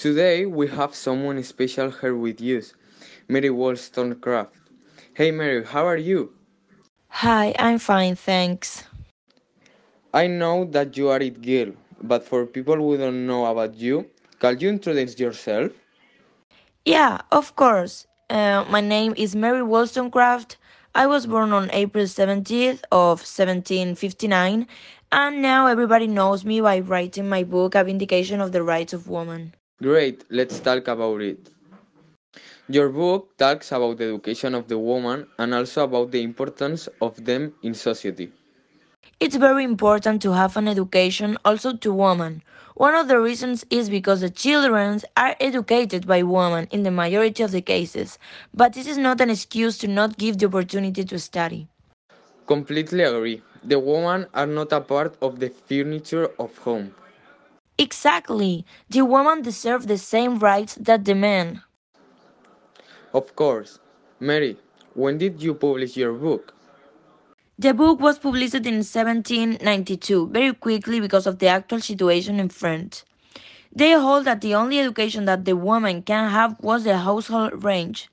Today we have someone special here with us, Mary Wollstonecraft. Hey Mary, how are you? Hi, I'm fine, thanks. I know that you are it girl, but for people who don't know about you, can you introduce yourself? Yeah, of course. Uh, my name is Mary Wollstonecraft. I was born on April 17th of 1759, and now everybody knows me by writing my book, A Vindication of the Rights of Woman. Great, let's talk about it. Your book talks about the education of the woman and also about the importance of them in society. It's very important to have an education also to women. One of the reasons is because the children are educated by women in the majority of the cases, but this is not an excuse to not give the opportunity to study. Completely agree. The women are not a part of the furniture of home. Exactly. The women deserve the same rights that the men. Of course. Mary, when did you publish your book? The book was published in 1792, very quickly because of the actual situation in France. They hold that the only education that the woman can have was the household range.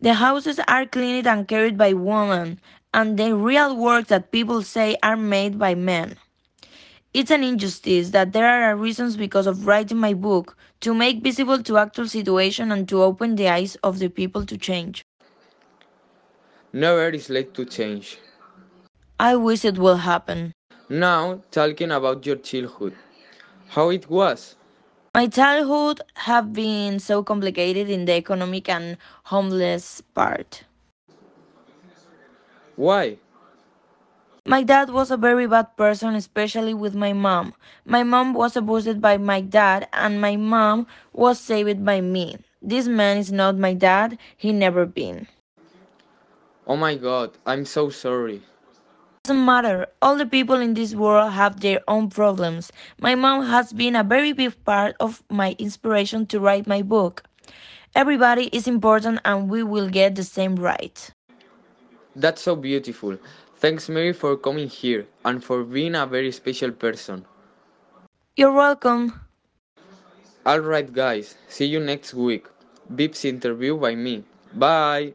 The houses are cleaned and carried by women, and the real work that people say are made by men. It's an injustice that there are reasons because of writing my book to make visible the actual situation and to open the eyes of the people to change. Never is late to change. I wish it will happen. Now, talking about your childhood. How it was? My childhood have been so complicated in the economic and homeless part. Why? My dad was a very bad person, especially with my mom. My mom was abused by my dad, and my mom was saved by me. This man is not my dad, he never been. Oh my god, I'm so sorry. Doesn't matter. All the people in this world have their own problems. My mom has been a very big part of my inspiration to write my book. Everybody is important and we will get the same right. That's so beautiful. Thanks, Mary, for coming here and for being a very special person. You're welcome. Alright, guys, see you next week. Beeps interview by me. Bye.